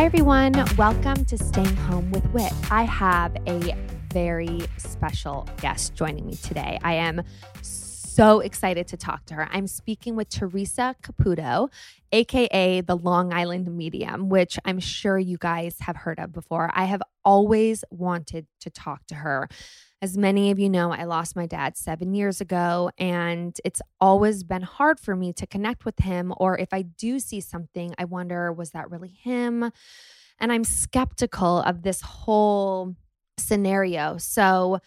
Hi, everyone. Welcome to Staying Home with Whit. I have a very special guest joining me today. I am so excited to talk to her. I'm speaking with Theresa Caputo, aka the Long Island Medium, which I'm sure you guys have heard of before. I have always wanted to talk to her. As many of you know, I lost my dad seven years ago, and it's always been hard for me to connect with him. Or if I do see something, I wonder, was that really him? And I'm skeptical of this whole scenario. So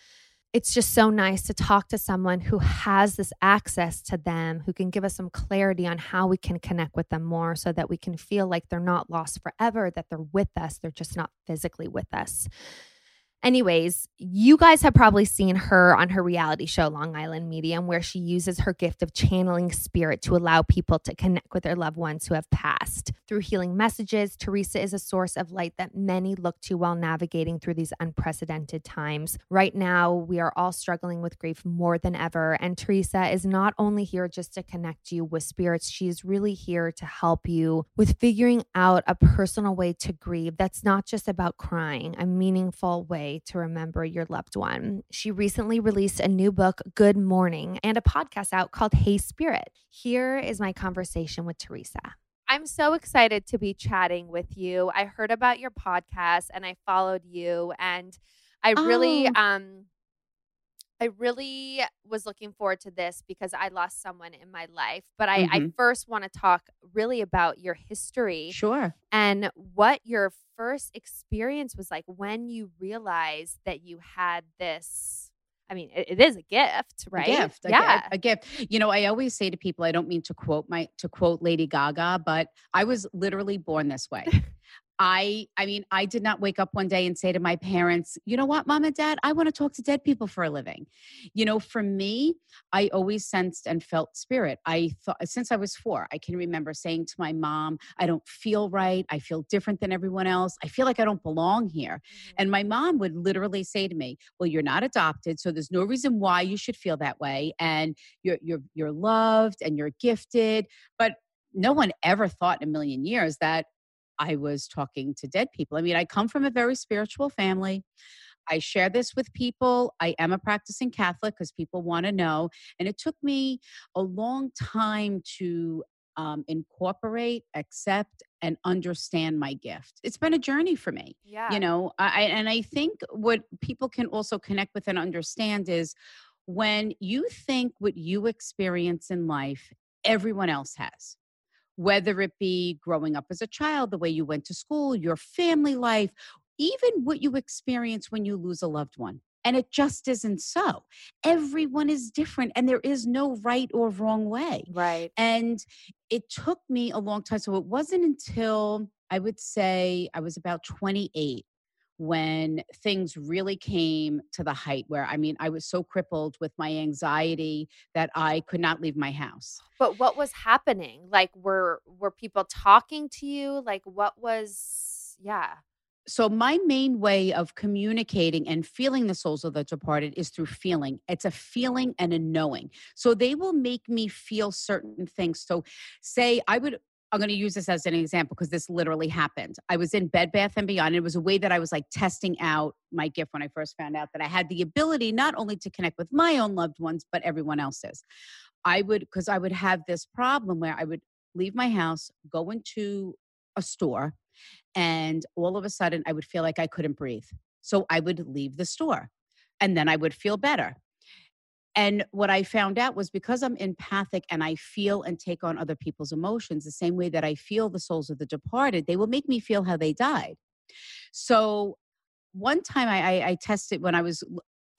it's just so nice to talk to someone who has this access to them, who can give us some clarity on how we can connect with them more so that we can feel like they're not lost forever, that they're with us, they're just not physically with us. Anyways, you guys have probably seen her on her reality show, Long Island Medium, where she uses her gift of channeling spirit to allow people to connect with their loved ones who have passed. Through healing messages, Theresa is a source of light that many look to while navigating through these unprecedented times. Right now, we are all struggling with grief more than ever, and Theresa is not only here just to connect you with spirits, she is really here to help you with figuring out a personal way to grieve that's not just about crying, a meaningful way to remember your loved one. She recently released a new book, Good Mourning, and a podcast out called Hey Spirit. Here is my conversation with Theresa. I'm so excited to be chatting with you. I heard about your podcast and I followed you and I really oh. um I really was looking forward to this because I lost someone in my life. But I, mm-hmm. I first want to talk really about your history. Sure. And what your first experience was like when you realized that you had this. I mean, it, it is a gift, right? A gift, a yeah, a gift. You know, I always say to people, I don't mean to quote my to quote Lady Gaga, but I was literally born this way. I I mean, I did not wake up one day and say to my parents, "You know what, mom and dad, I want to talk to dead people for a living." You know, for me, I always sensed and felt spirit. I thought since I was 4, I can remember saying to my mom, "I don't feel right. I feel different than everyone else. I feel like I don't belong here." Mm-hmm. And my mom would literally say to me, "Well, you're not adopted, so there's no reason why you should feel that way and you're you're you're loved and you're gifted." But no one ever thought in a million years that I was talking to dead people. I mean, I come from a very spiritual family. I share this with people. I am a practicing Catholic because people want to know. And it took me a long time to um, incorporate, accept, and understand my gift. It's been a journey for me. Yeah. You know, I, and I think what people can also connect with and understand is when you think what you experience in life, everyone else has whether it be growing up as a child, the way you went to school, your family life, even what you experience when you lose a loved one. And it just isn't so. Everyone is different, and there is no right or wrong way. Right. And it took me a long time. So it wasn't until I would say I was about 28 when things really came to the height where I mean, I was so crippled with my anxiety that I could not leave my house. But what was happening? Like were were people talking to you? Like what was yeah. So my main way of communicating and feeling the souls of the departed is through feeling. It's a feeling and a knowing. So they will make me feel certain things. So say I would I'm going to use this as an example because this literally happened. I was in Bed Bath and Beyond. It was a way that I was like testing out my gift when I first found out that I had the ability not only to connect with my own loved ones, but everyone else's. I would, because I would have this problem where I would leave my house, go into a store, and all of a sudden I would feel like I couldn't breathe. So I would leave the store and then I would feel better. And what I found out was because I'm empathic and I feel and take on other people's emotions the same way that I feel the souls of the departed, they will make me feel how they died. So one time I, I, I tested when I was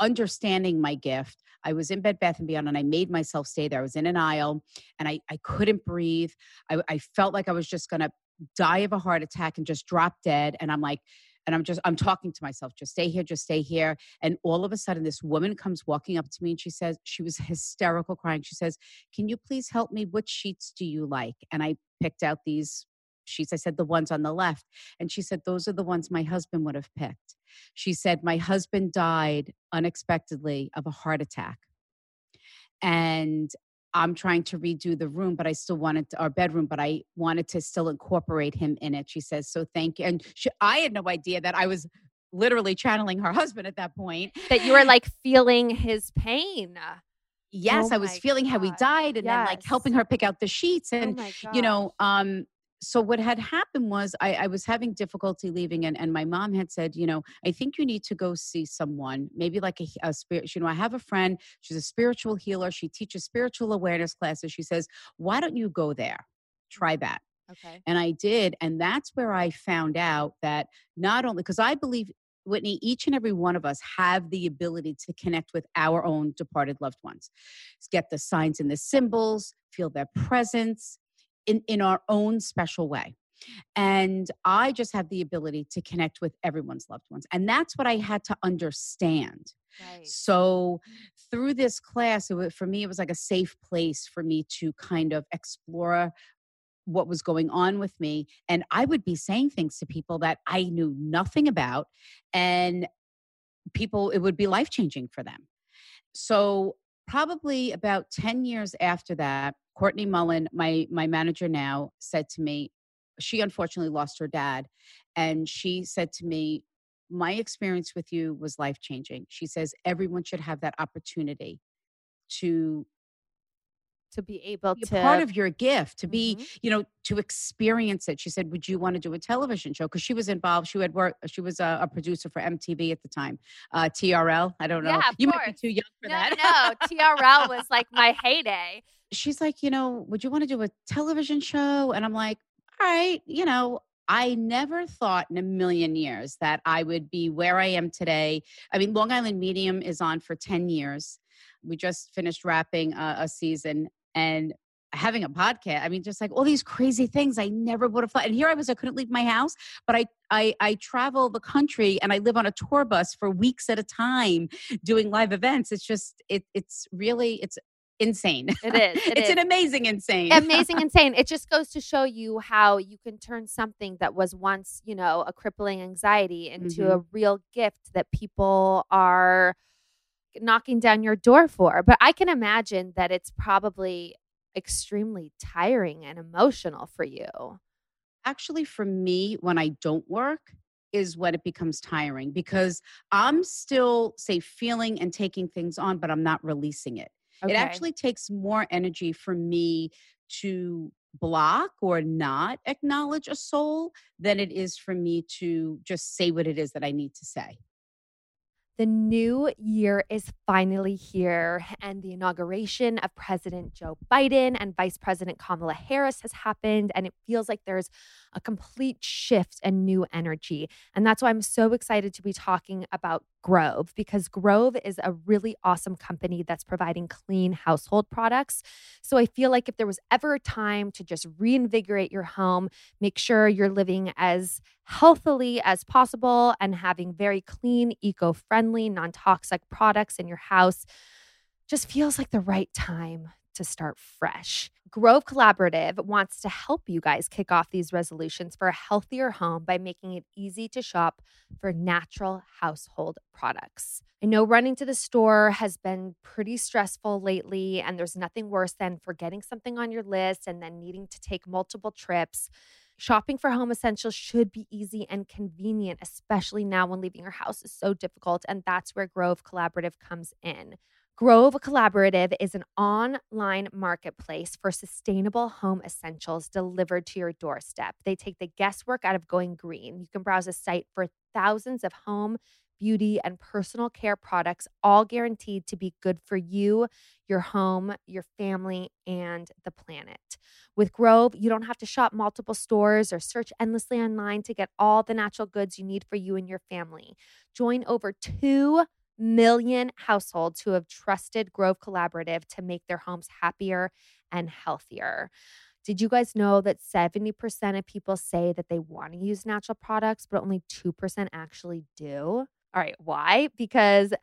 understanding my gift. I was in Bed Bath and Beyond, and I made myself stay there. I was in an aisle, and I I couldn't breathe. I, I felt like I was just gonna die of a heart attack and just drop dead. And I'm like, and I'm just I'm talking to myself, just stay here, just stay here. And all of a sudden, this woman comes walking up to me and she says, she was hysterical crying. She says, Can you please help me? What sheets do you like? And I picked out these sheets. I said, the ones on the left. And she said, those are the ones my husband would have picked. She said, my husband died unexpectedly of a heart attack. And I'm trying to redo the room, but I still wanted to, our bedroom, but I wanted to still incorporate him in it. She says, so thank you. And she, I had no idea that I was literally channeling her husband at that point. That you were like feeling his pain. Yes, oh I was feeling God. how he died and yes. then like helping her pick out the sheets. Oh and, oh you know, um, so what had happened was I, I, was having difficulty leaving and, and my mom had said you know i think you need to go see someone maybe like a, a spirit you know i have a friend she's a spiritual healer she teaches spiritual awareness classes she says why don't you go there? Mm-hmm. Try that. Okay. And i did and that's where i found out that not only because i believe Whitney, each and every one of us have the ability to connect with our own departed loved ones. Get the signs and the symbols, feel their presence, in, in our own special way. And I just have the ability to connect with everyone's loved ones. And that's what I had to understand. Right. So through this class, was, for me, it was like a safe place for me to kind of explore what was going on with me. And I would be saying things to people that I knew nothing about. And people, it would be life changing for them. So probably about 10 years after that, Courtney Mullen, my my manager now, said to me, she unfortunately lost her dad, and she said to me, "My experience with you was life changing." She says everyone should have that opportunity to to be able be to part of your gift to be mm-hmm. you know to experience it she said would you want to do a television show because she was involved she had worked she was a, a, producer for mtv at the time uh trl i don't know yeah, you course. might be too young for no, that no trl was like my heyday she's like you know would you want to do a television show and i'm like all right you know I never thought in a million years that I would be where I am today. I mean, Long Island Medium is on for 10 years. We just finished wrapping a, a season and having a podcast i mean just like all these crazy things i never would have thought and here i was i couldn't leave my house but i i i travel the country and i live on a tour bus for weeks at a time doing live events it's just it it's really it's insane it is it it's is. an amazing insane amazing insane it just goes to show you how you can turn something that was once you know a crippling anxiety into mm-hmm. a real gift that people are knocking down your door for. But I can imagine that it's probably extremely tiring and emotional for you. Actually, for me, when I don't work, is when it becomes tiring because I'm still, say, feeling and taking things on, but I'm not releasing it. Okay. It actually takes more energy for me to block or not acknowledge a soul than it is for me to just say what it is that I need to say. The new year is finally here, and the inauguration of President Joe Biden and Vice President Kamala Harris has happened, and it feels like there's a complete shift and new energy. And that's why I'm so excited to be talking about Grove because Grove is a really awesome company that's providing clean household products. So I feel like if there was ever a time to just reinvigorate your home, make sure you're living as healthily as possible and having very clean, eco friendly, non toxic products in your house, just feels like the right time to start fresh. Grove Collaborative wants to help you guys kick off these resolutions for a healthier home by making it easy to shop for natural household products. I know running to the store has been pretty stressful lately, and there's nothing worse than forgetting something on your list and then needing to take multiple trips. Shopping for home essentials should be easy and convenient, especially now when leaving your house is so difficult. And that's where Grove Collaborative comes in. Grove Collaborative is an online marketplace for sustainable home essentials delivered to your doorstep. They take the guesswork out of going green. You can browse a site for thousands of home, beauty, and personal care products, all guaranteed to be good for you, your home, your family, and the planet. With Grove, you don't have to shop multiple stores or search endlessly online to get all the natural goods you need for you and your family. Join over 2 million households who have trusted Grove Collaborative to make their homes happier and healthier. Did you guys know that 70% of people say that they want to use natural products, but only 2% actually do? All right, why? Because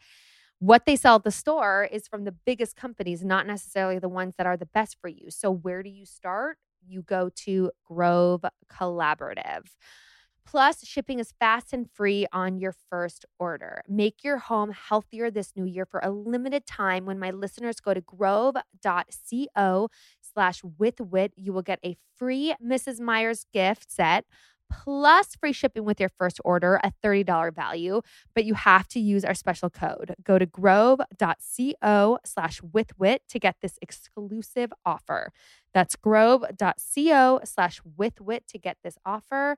what they sell at the store is from the biggest companies, not necessarily the ones that are the best for you. So, where do you start? You go to Grove Collaborative. Plus, shipping is fast and free on your first order. Make your home healthier this new year for a limited time when my listeners go to grove.co slash withwhit. You will get a free Mrs. Meyer's gift set plus free shipping with your first order, a $30 value, but you have to use our special code. Go to grove.co slash withwhit to get this exclusive offer. That's grove.co slash withwhit to get this offer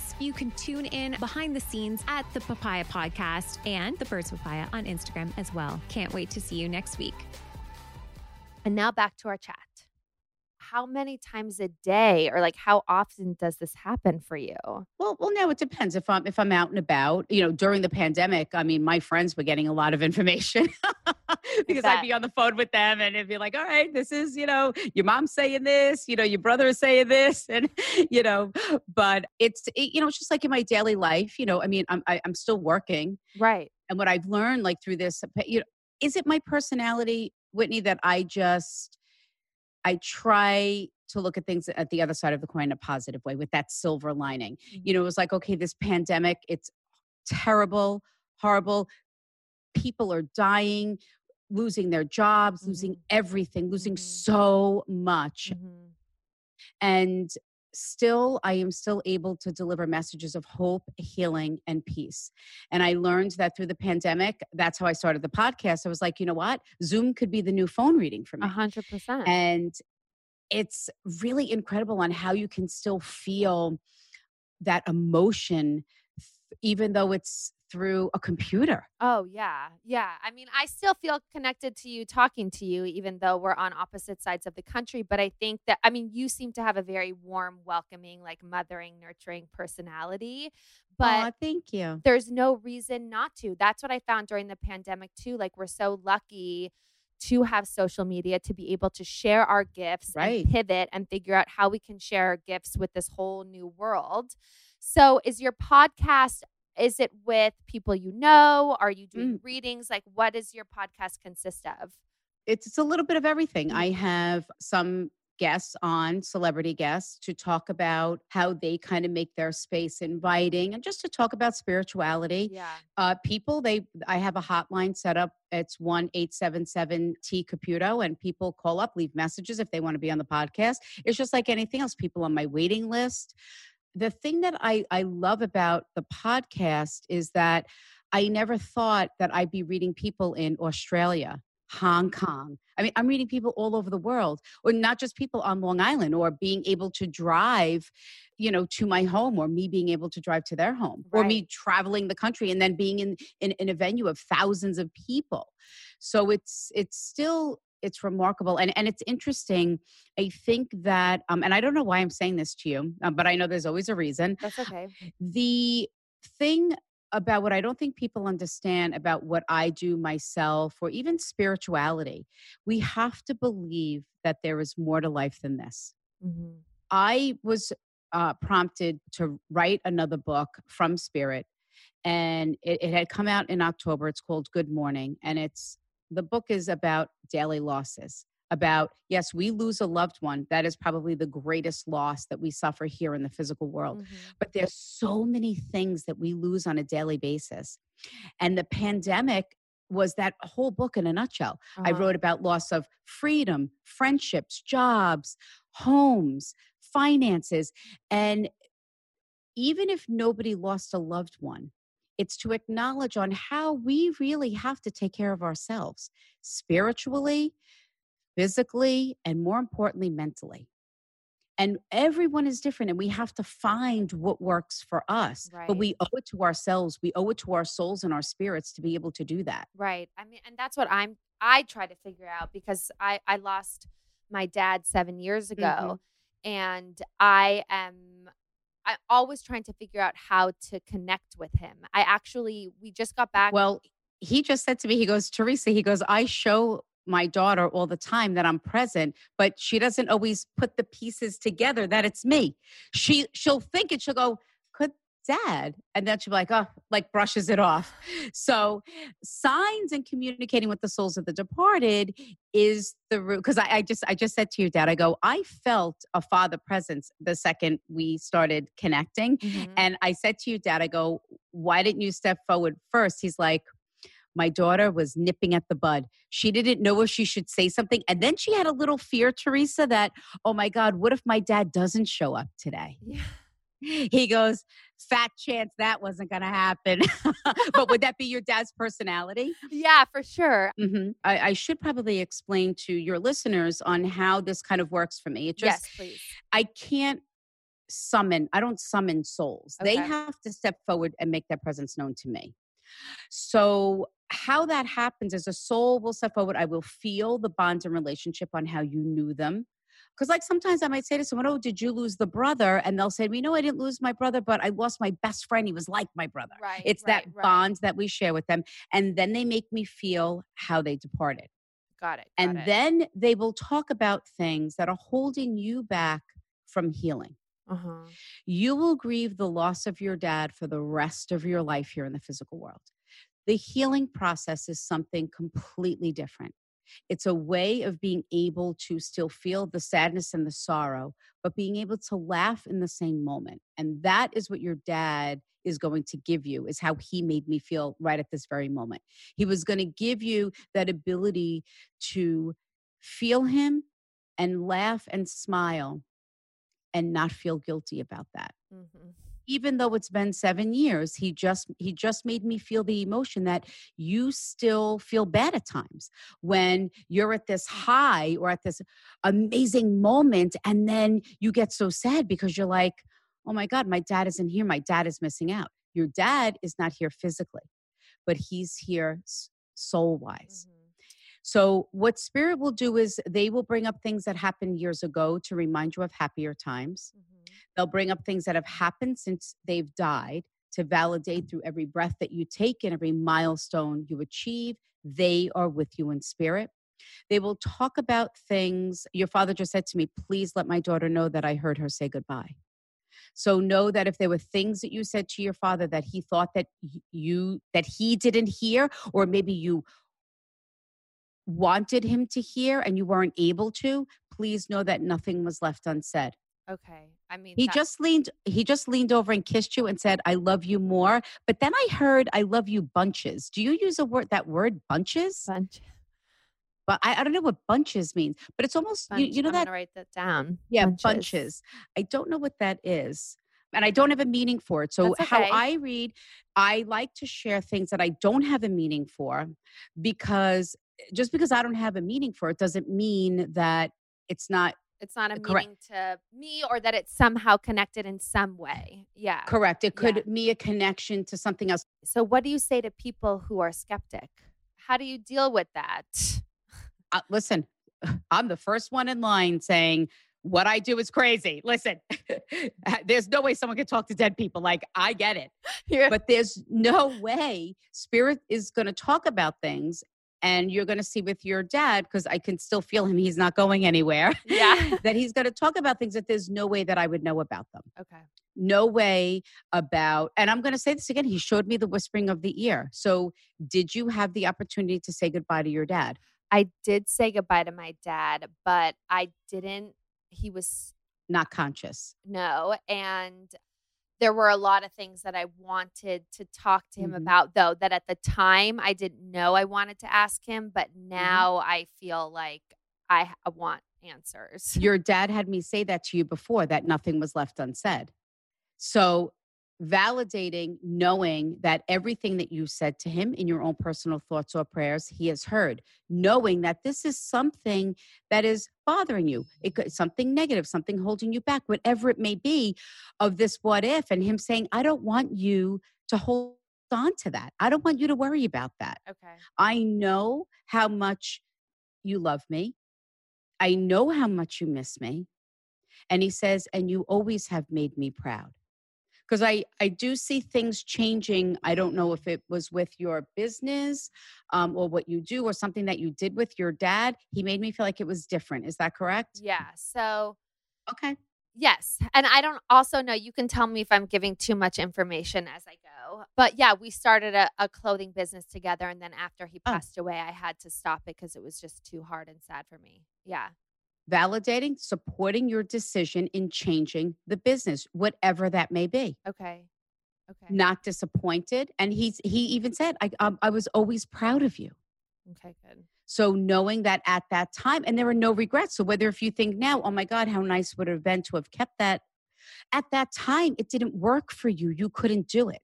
You can tune in behind the scenes at the Papaya Podcast and the Birds Papaya on Instagram as well. Can't wait to see you next week. And now back to our chat. How many times a day or like how often does this happen for you? Well, well, no, it depends. If I'm if I'm out and about, you know, during the pandemic, I mean, my friends were getting a lot of information because I'd be on the phone with them and it'd be like, all right, this is, you know, your mom's saying this, you know, your brother is saying this, and you know, but it's it, you know, it's just like in my daily life, you know, I mean, I'm I, am i am still working, right? And what I've learned, like through this, you know, is it my personality, Whitney, that I just I try to look at things at the other side of the coin in a positive way with that silver lining. Mm-hmm. You know, it was like, okay, this pandemic, it's terrible, horrible. People are dying, losing their jobs, mm-hmm. losing everything, losing mm-hmm. so much. Mm-hmm. And still i am still able to deliver messages of hope healing and peace. And i learned that through the pandemic that's how i started the podcast. I was like you know what? Zoom could be the new phone reading for me. 100% and it's really incredible on how you can still feel that emotion even though it's through a computer. Oh, yeah. Yeah. I mean, I still feel connected to you talking to you, even though we're on opposite sides of the country. But I think that, I mean, you seem to have a very warm, welcoming, like mothering, nurturing personality. But oh, thank you. There's no reason not to. That's what I found during the pandemic, too. Like, we're so lucky to have social media to be able to share our gifts right. and pivot and figure out how we can share our gifts with this whole new world. So, is your podcast is it with people you know? Are you doing mm. readings? Like, what does your podcast consist of? It's, it's a little bit of everything. Mm. I have some guests on, celebrity guests, to talk about how they kind of make their space inviting and just to talk about spirituality. Yeah. Uh, people, they, I have a hotline set up. It's 1 877 T Caputo, and people call up, leave messages if they want to be on the podcast. It's just like anything else. People on my waiting list the thing that I, I love about the podcast is that I never thought that I'd be reading people in Australia, Hong mm-hmm. Kong. I mean, I'm reading people all over the world, or not just people on Long Island, or being able to drive, you know, to my home, or me being able to drive to their home, or me traveling the country and then being in, in in a venue of thousands of people. So it's it's still it's remarkable and and it's interesting. I think that, um, and I don't know why I'm saying this to you, uh, but I know there's always a reason That's okay. the thing about what I don't think people understand about what I do myself or even spirituality, we have to believe that there is more to life than this. Mhm. I was uh, prompted to write another book from Spirit, and it, it had come out in October. It's called Good Mourning, and it's the book is about daily losses. About yes, we lose a loved one. That is probably the greatest loss that we suffer here in the physical world Mhm. but there's so many things that we lose on a daily basis and the pandemic was that whole book in a nutshell i Uh-huh. wrote about loss of freedom friendships jobs homes finances and even if nobody lost a loved one it's to acknowledge on how we really have to take care of ourselves spiritually physically and more importantly mentally and everyone is different and we have to find what works for us but we owe it to ourselves we owe it to our souls and our spirits to be able to do that Right. I mean, and that's what I'm. I try to figure out because I I lost my dad seven years mm-hmm. ago, and I am. I'm always trying to figure out how to connect with him. I actually we just got back. well he just said to me he goes theresa he goes i show my daughter all the time that i'm present but she doesn't always put the pieces together that it's me she she'll think it she'll go dad and then she'll be like oh like brushes it off so signs and communicating with the souls of the departed is the root because I, I just i just said to your dad i go i felt a father presence the second we started connecting Mhm. and I said to you, Dad, I go, why didn't you step forward first? He's like, my daughter was nipping at the bud. She didn't know if she should say something. And then she had a little fear, Theresa, that, oh my God, what if my dad doesn't show up today? yeah. He goes, fat chance that wasn't going to happen. but would that be your dad's personality? yeah, for sure. hmm I, I should probably explain to your listeners on how this kind of works for me. It just, yes, please. I can't summon, I don't summon souls. They have to step forward and make their presence known to me. So, how that happens is a soul will step forward. I will feel the bond and relationship on how you knew them. Because, like, sometimes I might say to someone, Oh, did you lose the brother? And they'll say, We know I didn't lose my brother, but I lost my best friend. He was like my brother. Right. It's that right, right. bond that we share with them. And then they make me feel how they departed. Got it. And it. then they will talk about things that are holding you back from healing. Uh-huh. You will grieve the loss of your dad for the rest of your life here in the physical world. The healing process is something completely different. It's a way of being able to still feel the sadness and the sorrow, but being able to laugh in the same moment. And that is what your dad is going to give you, is how he made me feel right at this very moment. He was going to give you that ability to feel him and laugh and smile and not feel guilty about that Mhm. Even though it's been 7 years he just he just made me feel the emotion that you still feel bad at times when you're at this high or at this amazing moment and then you get so sad because you're like oh my god my dad isn't here. My dad is missing out. Your dad is not here physically but he's here soul wise Mhm. So, what spirit will do is they will bring up things that happened years ago to remind you of happier times. Mhm. They'll bring up things that have happened since they've died to validate through every breath that you take and every milestone you achieve. They are with you in spirit. They will talk about things. Your father just said to me, please let my daughter know that I heard her say goodbye. So know that if there were things that you said to your father that he thought that you that he didn't hear or maybe you wanted him to hear and you weren't able to, please know that nothing was left unsaid. Okay. I mean, He that- just leaned he just leaned over and kissed you and said, "I love you more." But then I heard, "I love you bunches." Do you use a word that word bunches? bunch. But I, I don't know what bunches means. But it's almost you, bunch. you know I'm that write that down. yeah bunches. I don't know what that is. and I don't have a meaning for it. So That's how. I read, I like to share things that I don't have a meaning for because just because I don't have a meaning for it doesn't mean that it's not It's not a Correct. meaning to me or that it's somehow connected in some way. Yeah. correct. It could Yeah. be a connection to something else. So, what do you say to people who are skeptic? How do you deal with that? Uh, listen, I'm the first one in line saying what I do is crazy. Listen, there's no way someone can talk to dead people. Like I get it. You're- but there's no way spirit is going to talk about things and you're going to see with your dad because i can still feel him he's not going anywhere Yeah. that he's going to talk about things that there's no way that i would know about them okay. no way about and i'm going to say this again he showed me the whispering of the ear so did you have the opportunity to say goodbye to your dad I did say goodbye to my dad, but I didn't. He was not conscious no. And there were a lot of things that I wanted to talk to him Mhm. about, though, that at the time I didn't know I wanted to ask him. But Mm-hmm. now I feel like I want answers. your dad had me say that to you before that nothing was left unsaid. So, validating, knowing that everything that you said to him in your own personal thoughts or prayers, he has heard, knowing that this is something that is bothering you, it could, something negative, something holding you back, whatever it may be, of this what if, and him saying, I don't want you to hold on to that. I don't want you to worry about that. Okay. I know how much you love me. I know how much you miss me. And he says, and you always have made me proud. Because I, I do see things changing. I don't know if it was with your business um, or what you do or something that you did with your dad. He made me feel like it was different. Is that correct? Yeah. So Okay. Yes. And I don't also know, you can tell me if I'm giving too much information as I go. But yeah, we started a, a clothing business together. And then after he Oh. passed away, I had to stop it because it was just too hard and sad for me. Yeah. Validating, supporting your decision in changing the business, whatever that may be. Okay. Okay. Not disappointed. And he's he even said, I, um, I was always proud of you. Okay, good. So knowing that at that time, and there were no regrets. So whether if you think now, oh my God, how nice would it have been to have kept that at that time, it didn't work for you. You couldn't do it.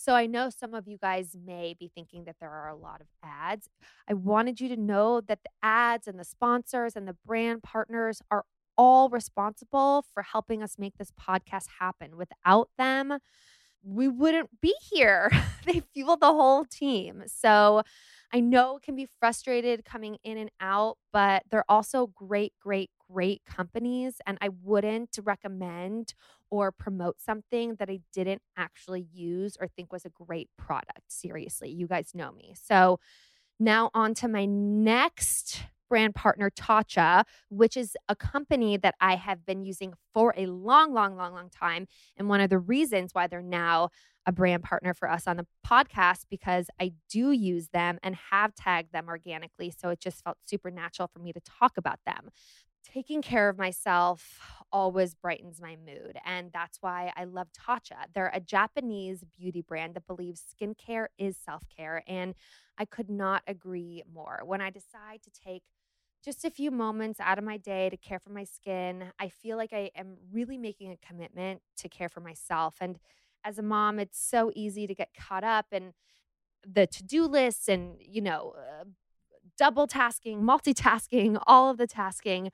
So I know some of you guys may be thinking that there are a lot of ads. I wanted you to know that the ads and the sponsors and the brand partners are all responsible for helping us make this podcast happen. Without them, we wouldn't be here. they fuel the whole team. So I know it can be frustrated coming in and out, but they're also great, great, great companies. And I wouldn't recommend or promote something that I didn't actually use or think was a great product. Seriously, you guys know me. So now on to my next brand partner, Tatcha, which is a company that I have been using for a long, long, long, long time. And one of the reasons why they're now a brand partner for us on the podcast because I do use them and have tagged them organically. So it just felt super natural for me to talk about them. Taking care of myself always brightens my mood. And that's why I love Tatcha. They're a Japanese beauty brand that believes skincare is self care. And I could not agree more. When I decide to take just a few moments out of my day to care for my skin, I feel like I am really making a commitment to care for myself. And as a mom, it's so easy to get caught up in the to do lists and, you know, uh, double tasking, multitasking, all of the tasking.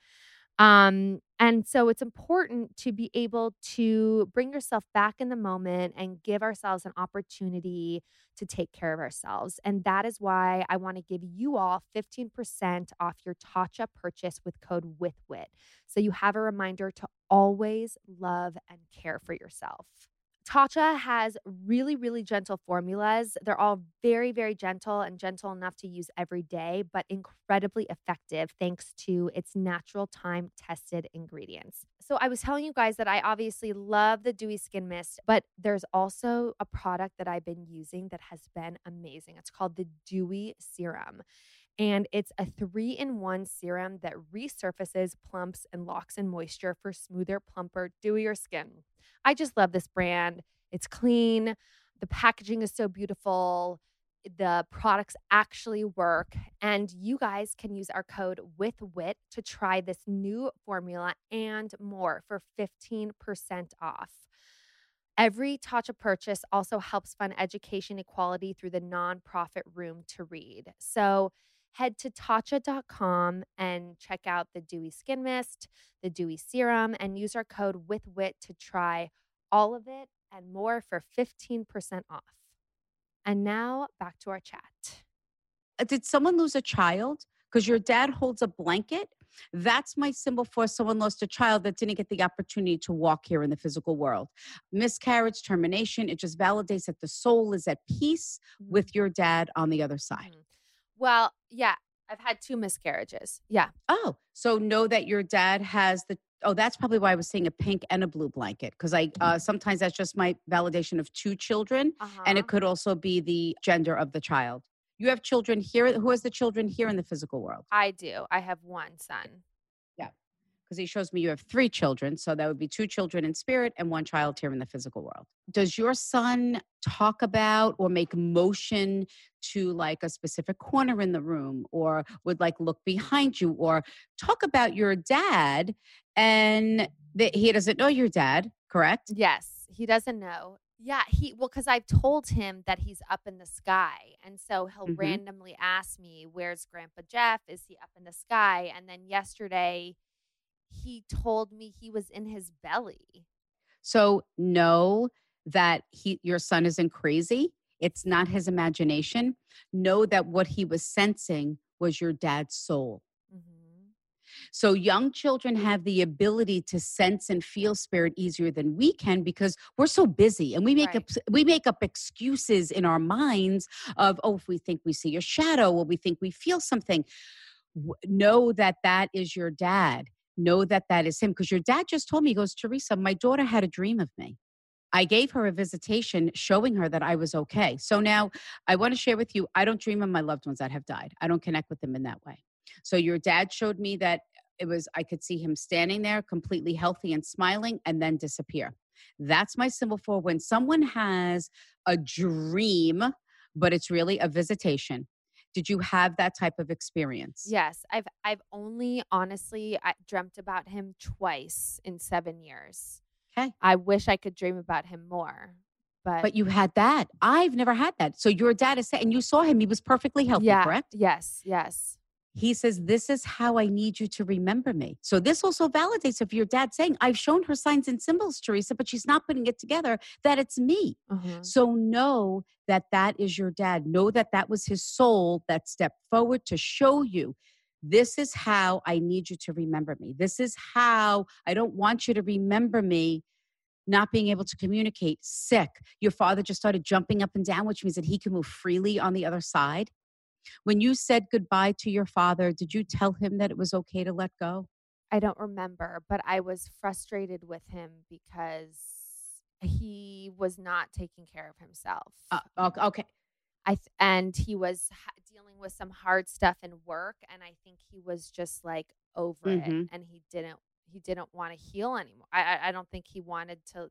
Um, and so it's important to be able to bring yourself back in the moment and give ourselves an opportunity to take care of ourselves. And that is why I want to give you all 15% off your Tatcha purchase with code WITHWHIT. So you have a reminder to always love and care for yourself. Tatcha has really, really gentle formulas. They're all very, very gentle and gentle enough to use every day, but incredibly effective thanks to its natural time tested ingredients. So, I was telling you guys that I obviously love the Dewy Skin Mist, but there's also a product that I've been using that has been amazing. It's called the Dewy Serum. And it's a three in one serum that resurfaces, plumps, and locks in moisture for smoother, plumper, dewier skin. I just love this brand. It's clean. The packaging is so beautiful. The products actually work. And you guys can use our code WITHWHIT to try this new formula and more for 15% off. Every Tatcha purchase also helps fund education equality through the nonprofit Room to Read. So head to tatcha.com and check out the Dewy Skin Mist, the Dewy Serum, and use our code WITHWHIT to try all of it and more for 15% off. And now back to our chat. Uh, Did someone lose a child? Because your dad holds a blanket. That's my symbol for someone lost a child that didn't get the opportunity to walk here in the physical world. Miscarriage, termination, it just validates that the soul is at peace with your dad on the other side. Mhm. Well, yeah, I've had two miscarriages. Yeah. Oh, so know that your dad has the. Oh, that's probably why I was saying a pink and a blue blanket because I uh, sometimes that's just my validation of two children, Uh-huh. and it could also be the gender of the child. You have children here. Who has the children here in the physical world? I do. I have one son. Because he shows me you have three children, so that would be two children in spirit and one child here in the physical world. Does your son talk about or make motion to like a specific corner in the room, or would like look behind you, or talk about your dad, and that he doesn't know your dad, correct? Yes, he doesn't know. Yeah, he well cuz I've told him that he's up in the sky. And so he'll Mhm. randomly ask me, "Where's Grandpa Jeff? Is he up in the sky?" And then yesterday he told me he was in his belly. So know that he your son isn't crazy. It's not his imagination. Know that what he was sensing was your dad's soul. Mhm. So young children have the ability to sense and feel spirit easier than we can because we're so busy and we make Right. up we make up excuses in our minds of oh if we think we see a shadow or we think we feel something know that that is your dad know that that is him because your dad just told me he goes Theresa my daughter had a dream of me I gave her a visitation showing her that I was okay. So now I want to share with you I don't dream of my loved ones that have died. I don't connect with them in that way. So your dad showed me that it was I could see him standing there completely healthy and smiling and then disappear. That's my symbol for when someone has a dream but it's really a visitation. Did you have that type of experience? Yes, I've I've only honestly I dreamt about him twice in 7 years. Okay. I wish I could dream about him more. But, But you had that. I've never had that. So your dad is saying, and you saw him, he was perfectly healthy, yeah, correct? Yes, yes. He says, This is how I need you to remember me. So this also validates if your dad saying, I've shown her signs and symbols, Theresa, but she's not putting it together, that it's me. Uh-huh. So know that that is your dad. Know that that was his soul that stepped forward to show you. This is how I need you to remember me. This is how I don't want you to remember me not being able to communicate, sick. Your father just started jumping up and down, which means that he can move freely on the other side. When you said goodbye to your father, did you tell him that it was okay to let go? I don't remember, but I was frustrated with him because he was not taking care of himself. Uh, ok- okay. I th- and he was ha- dealing with some hard stuff in work, and I think he was just like over it, Mhm. and he didn't he didn't want to heal anymore. I I, I don't think he wanted to.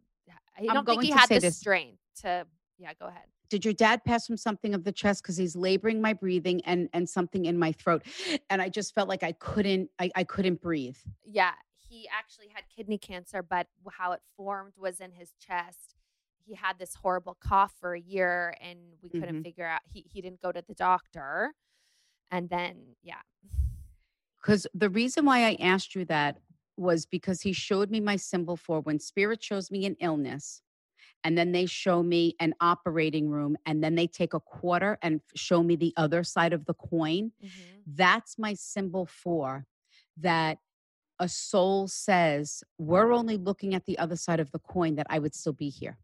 I I'm don't think going he had the this. strength to. Yeah, go ahead. Did your dad pass him something of the chest because he's laboring my breathing and and something in my throat, and I just felt like I couldn't I, I couldn't breathe. Yeah, he actually had kidney cancer, but how it formed was in his chest. He had this horrible cough for a year, and we couldn't Mhm. figure out. He he didn't go to the doctor, and then yeah, Because the reason why I asked you that was because he showed me my symbol for when spirit shows me an illness, and then they show me an operating room, and then they take a quarter and show me the other side of the coin. Mm-hmm. That's my symbol for that a soul says, We're only looking at the other side of the coin, that I would still be here.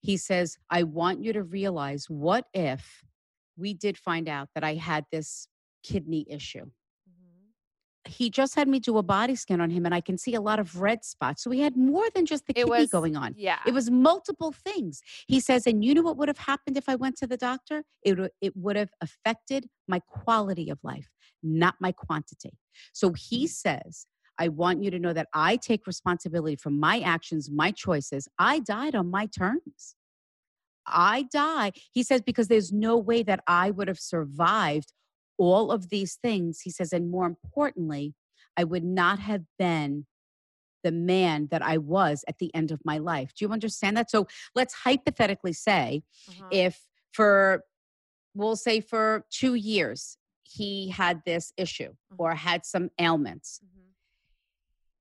He says, I want you to realize what if we did find out that I had this kidney issue? He just had me do a body scan on him and I can see a lot of red spots. So he had more than just the it kidney was going on. Yeah, It was multiple things. He says, and you know what would have happened if I went to the doctor? It, it would have affected my quality of life, not my quantity. So he mm. says, I want you to know that I take responsibility for my actions, my choices. I died on my terms. I die. He says, because there's no way that I would have survived all of these things. He says, and more importantly, I would not have been the man that I was at the end of my life. Do you understand that? So let's hypothetically say Uh-huh. if for, we'll say for two years, he had this issue or had some ailments. Mhm.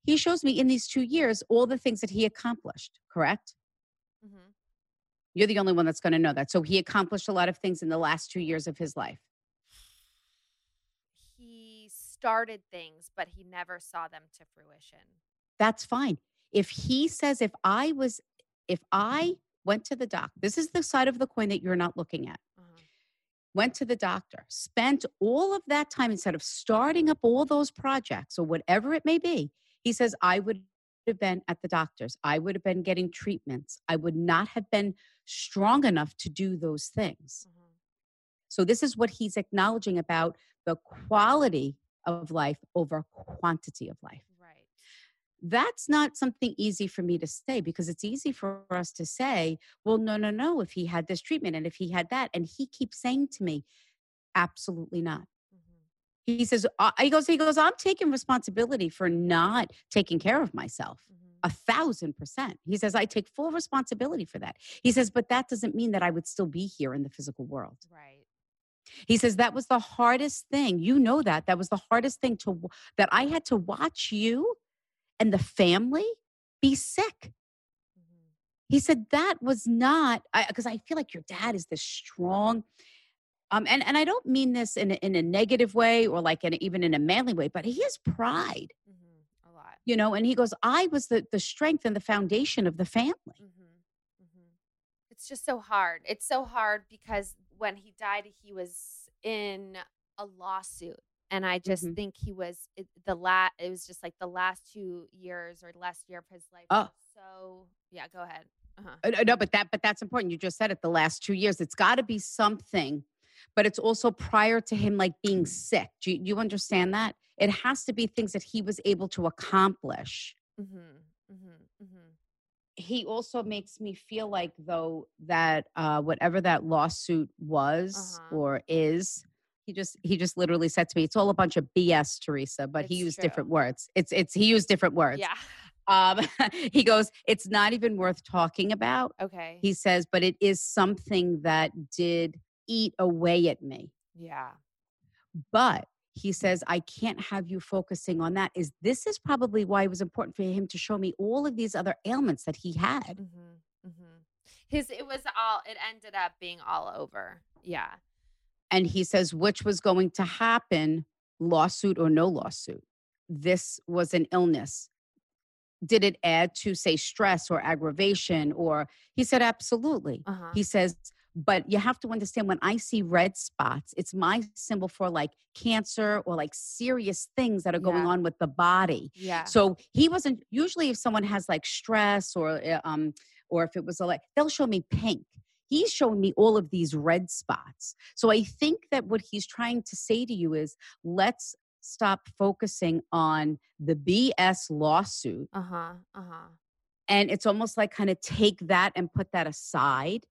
He shows me in these two years all the things that he accomplished, correct? You're the only one that's going to know that. So he accomplished a lot of things in the last two years of his life. Started things, but he never saw them to fruition. That's fine. If he says, if I was, if I went to the doc, this is the side of the coin that you're not looking at. Uh-huh. Went to the doctor, spent all of that time instead of starting up all those projects or whatever it may be. He says, I would have been at the doctor's. I would have been getting treatments. I would not have been strong enough to do those things. Uh-huh. So this is what he's acknowledging about the quality of life over quantity of life. Right. That's not something easy for me to say because it's easy for us to say, well, no, no, no, if he had this treatment and if he had that. And he keeps saying to me, absolutely not. Mhm. He says, uh, he goes, he goes, I'm taking responsibility for not taking care of myself. Mhm. A thousand percent. He says, I take full responsibility for that. He says, but that doesn't mean that I would still be here in the physical world. Right. He says that was the hardest thing. You know that. That was the hardest thing to that I had to watch you and the family be sick. Mhm. He said that was not because I, feel like your dad is this strong. Um, and, and I don't mean this in a, in a negative way or like in a, even in a manly way, but he has pride, Mhm. A lot. you know. And he goes, "I was the the strength and the foundation of the family." Mm-hmm. Mm-hmm. It's just so hard. It's so hard because when he died, he was in a lawsuit, and I just Mhm. think he was it, the last, It was just like the last two years or last year of his life. Oh. So yeah, go ahead. Uh-huh. Uh, No, but that but that's important. You just said it. The last two years, it's got to be something, but it's also prior to him like being sick. Do you, do you understand that? It has to be things that he was able to accomplish. Mm-hmm. Mm-hmm. Mm-hmm. He also makes me feel like though that uh, whatever that lawsuit was Uh-huh. or is, he just he just literally said to me, "It's all a bunch of BS, Theresa." But he used true. different words. It's it's he used different words. Yeah. Um, he goes, "It's not even worth talking about." Okay. he says, but it is something that did eat away at me. yeah. But he says, I can't have you focusing on that. Is this is probably why it was important for him to show me all of these other ailments that he had. Mm-hmm. Mm-hmm. His it was all. It ended up being all over. Yeah. And he says, which was going to happen, lawsuit or no lawsuit. This was an illness. Did it add to, say, stress or aggravation? Or he said, absolutely. Uh huh. He says, but you have to understand when I see red spots, it's my symbol for like cancer or like serious things that are going Yeah. on with the body. Yeah. So he wasn't usually if someone has like stress or uh, um or if it was a, like they'll show me pink. He's showing me all of these red spots. So I think that what he's trying to say to you is let's stop focusing on the BS lawsuit Uh huh. Uh huh. and it's almost like kind of take that and put that aside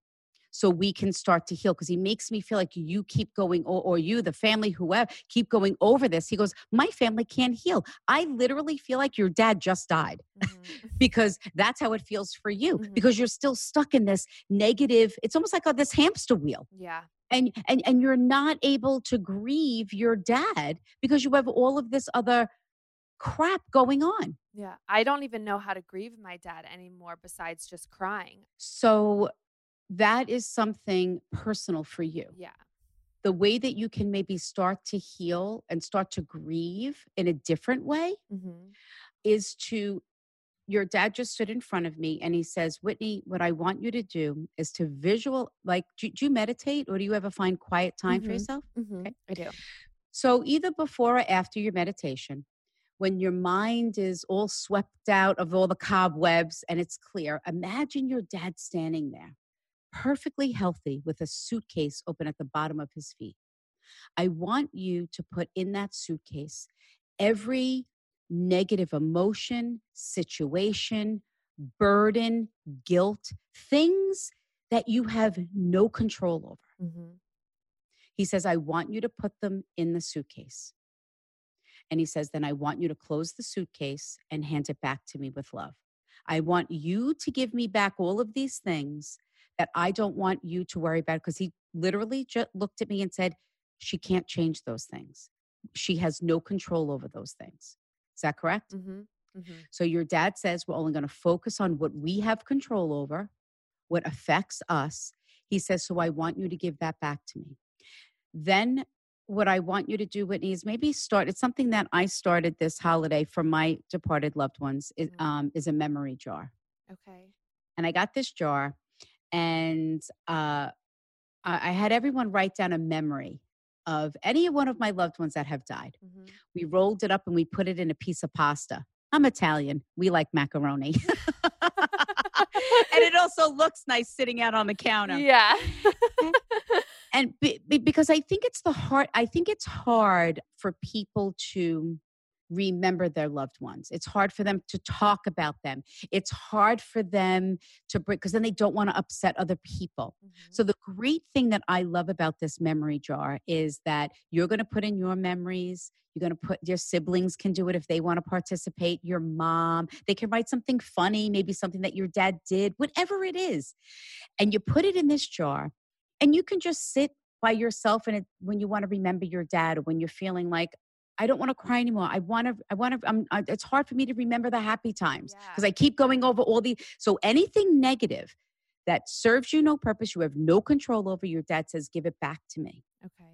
so we can start to heal because he makes me feel like you keep going or, or you the family whoever keep going over this he goes my family can't heal i literally feel like your dad just died Mm-hmm. because that's how it feels for you Mhm. because you're still stuck in this negative it's almost like a, this hamster wheel Yeah. and and and you're not able to grieve your dad because you have all of this other crap going on Yeah. I don't even know how to grieve my dad anymore besides just crying. So that is something personal for you. Yeah. The way that you can maybe start to heal and start to grieve in a different way Mm-hmm. is to your dad just stood in front of me and he says, Whitney, what I want you to do is to visual, like, do, do you meditate or do you ever find quiet time for Mhm. yourself? Mm-hmm. Okay. I do. So either before or after your meditation, when your mind is all swept out of all the cobwebs and it's clear, imagine your dad standing there, perfectly healthy with a suitcase open at the bottom of his feet. I want you to put in that suitcase every negative emotion, situation, burden, guilt, things that you have no control over. Mm-hmm. He says, I want you to put them in the suitcase. And he says, Then I want you to close the suitcase and hand it back to me with love. I want you to give me back all of these things that I don't want you to worry about. Because he literally just looked at me and said, She can't change those things. She has no control over those things. Is that correct? Mm-hmm. Mm-hmm. So your dad says we're only going to focus on what we have control over, what affects us. He says, So I want you to give that back to me. Then what I want you to do, Whitney, is maybe start. It's something that I started this holiday for my departed loved ones. Is, Mhm. um, is a memory jar, Okay. and I got this jar, and uh, I had everyone write down a memory of any one of my loved ones that have died. Mm-hmm. We rolled it up and we put it in a piece of pasta. I'm Italian. We like macaroni. and it also looks nice sitting out on the counter. Yeah. And be, be- because I think it's the hard, I think it's hard for people to remember their loved ones. It's hard for them to talk about them. It's hard for them to bring, because then they don't want to upset other people. Mm-hmm. So the great thing that I love about this memory jar is that you're going to put in your memories. You're going to put your siblings can do it if they want to participate. Your mom, they can write something funny, maybe something that your dad did, whatever it is. And you put it in this jar and you can just sit by yourself and it, when you want to remember your dad or when you're feeling like I don't want to cry anymore. I want to. I want to. I'm, I, it's hard for me to remember the happy times because Yeah. I keep going over all the. So anything negative that serves you no purpose, you have no control over. Your dad says, "Give it back to me." Okay.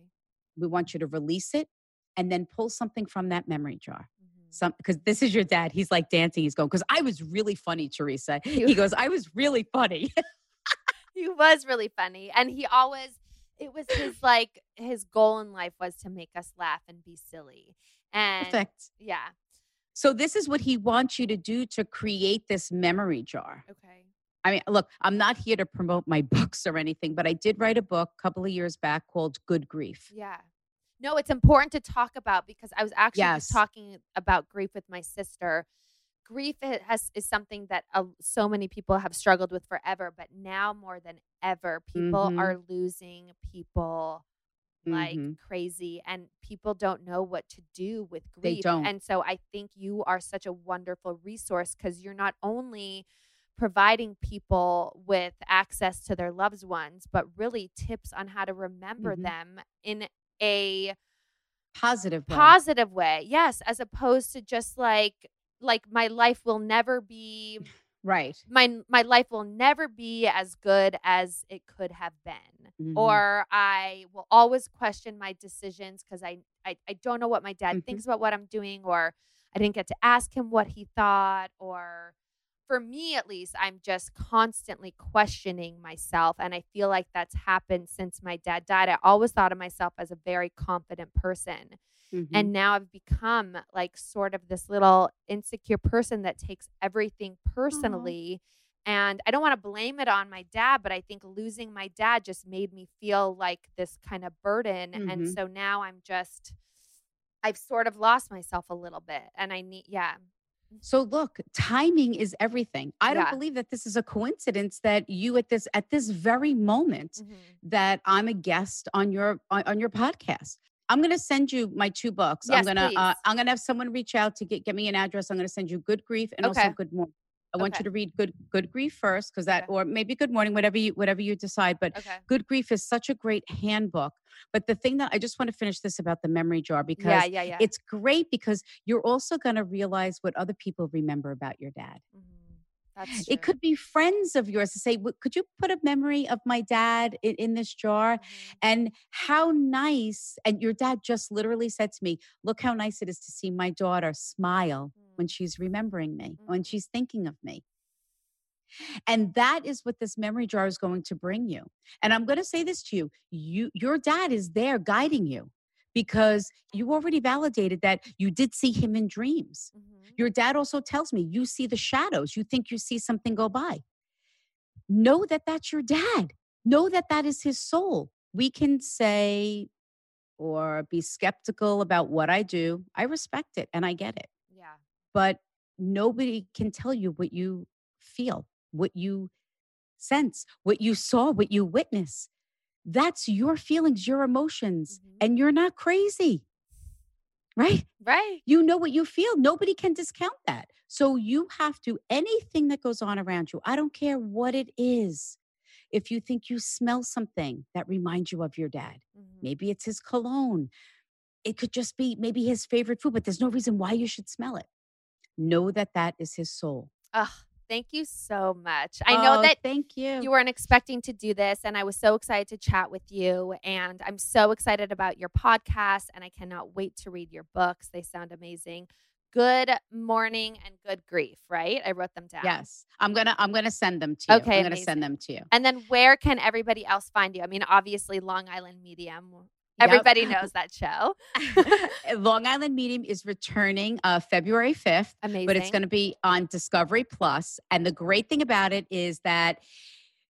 We want you to release it and then pull something from that memory jar. Mhm. Some because this is your dad. He's like dancing. He's going because I was really funny, Theresa. He goes, I was really funny. he was really funny and he always it was his like his goal in life was to make us laugh and be silly and Perfect. yeah So this is what he wants you to do to create this memory jar. okay I mean, look, I'm not here to promote my books or anything, but I did write a book a couple of years back called Good Grief. yeah no it's important to talk about because i was actually Yes. talking about grief with my sister grief has is something that uh, so many people have struggled with forever but now more than ever people Mhm. are losing people like Mhm. crazy and people don't know what to do with grief and so i think you are such a wonderful resource because you're not only providing people with access to their loved ones but really tips on how to remember Mhm. them in a Positive. way. positive way yes as opposed to just like like my life will never be Right. my my life will never be as good as it could have been Mhm. or i will always question my decisions because I, I i don't know what my dad Mhm. thinks about what i'm doing or i didn't get to ask him what he thought or for me at least i'm just constantly questioning myself and i feel like that's happened since my dad died i always thought of myself as a very confident person Mhm. and now I've become like sort of this little insecure person that takes everything personally. And I don't want to blame it on my dad, but I think losing my dad just made me feel like this kind of burden. And Mhm. so now I'm just, I've sort of lost myself a little bit. And I need, yeah. So look, timing is everything. I don't believe that this is a coincidence that you at this at this very moment Mhm. that I'm a guest on your on, on your podcast. I'm going to send you my two books. I'm Yes, going to uh. I'm to have someone reach out to get get me an address. I'm going to send you Good Grief and Okay. also Good Mourning. I want Okay. you to read Good Good Grief first because that Okay. or maybe Good Mourning whatever you whatever you decide, but Okay. Good Grief is such a great handbook. But the thing that I just want to finish this about the memory jar because Yeah, yeah, yeah. it's great because you're also going to realize what other people remember about your dad. Mhm. It could be friends of yours to say, "Could you put a memory of my dad in, in this jar?" Mhm. And how nice! And your dad just literally said to me, "Look how nice it is to see my daughter smile when Mm. she's remembering me, when Mhm. she's thinking of me." And that is what this memory jar is going to bring you. And I'm going to say this to you: you, your dad is there guiding you because you already validated that you did see him in dreams. Mhm. Your dad also tells me you see the shadows. You think you see something go by. Know that that's your dad. Know that that is his soul. We can say or be skeptical about what I do. I respect it and I get it. Yeah. But nobody can tell you what you feel, what you sense, what you saw, what you witness. That's your feelings, your emotions, Mhm. and you're not crazy. right? Right. You know what you feel. Nobody can discount that. So you have to, anything that goes on around you, I don't care what it is. If you think you smell something that reminds you of your dad, Mhm. maybe it's his cologne. It could just be maybe his favorite food, but there's no reason why you should smell it. Know that that is his soul. Ugh, thank you so much. I know Oh, that Thank you. you weren't expecting to do this, and I was so excited to chat with you. And I'm so excited about your podcast, and I cannot wait to read your books. They sound amazing. Good Mourning and good grief, right? I wrote them down. Yes, I'm gonna I'm gonna send them to you. Okay, I'm gonna amazing. send them to you. And then where can everybody else find you? I mean, obviously, Long Island Medium. Yep. Everybody knows that show. Long Island Medium is returning uh, February 5th, Amazing. but it's going to be on Discovery Plus. And the great thing about it is that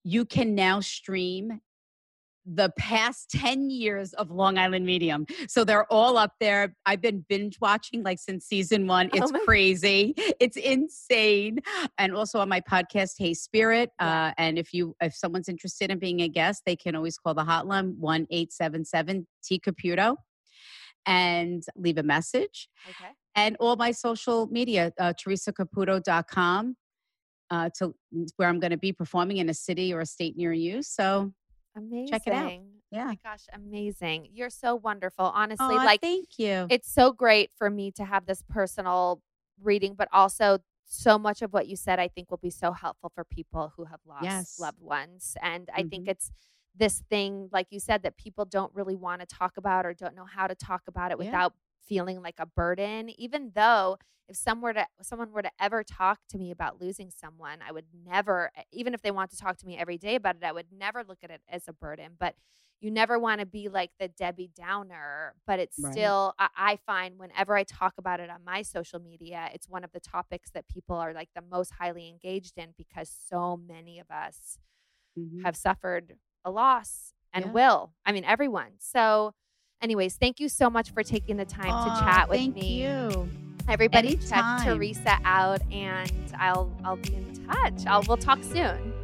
you can now stream the past 10 years of Long Island Medium. So they're all up there. I've been binge watching like since season one. Oh It's my- crazy. It's insane. And also on my podcast, Hey Spirit. Uh, and if you if someone's interested in being a guest, they can always call the hotline 1-877 T Caputo and leave a message. okay. And all my social media, uh, theresacaputo.com. Uh, to where I'm going to be performing in a city or a state near you. So Amazing. Check it out. Oh yeah, my gosh, amazing. You're so wonderful. Honestly, Aw, like thank you. it's so great for me to have this personal reading, but also so much of what you said I think will be so helpful for people who have lost Yes. loved ones. And I think Mhm. it's this thing, like you said, that people don't really want to talk about or don't know how to talk about it Yeah. without feeling like a burden. Even though if someone were to someone were to ever talk to me about losing someone, I would never, even if they want to talk to me every day about it, I would never look at it as a burden. But you never want to be like the Debbie Downer, but it's Right. still, I, I find whenever I talk about it on my social media, it's one of the topics that people are like the most highly engaged in because so many of us Mhm. have suffered a loss and Yeah. will. I mean, everyone. So, anyways, thank you so much for taking the time to chat with thank me. you. Everybody check Theresa out and I'll I'll be in touch. I'll we'll talk soon.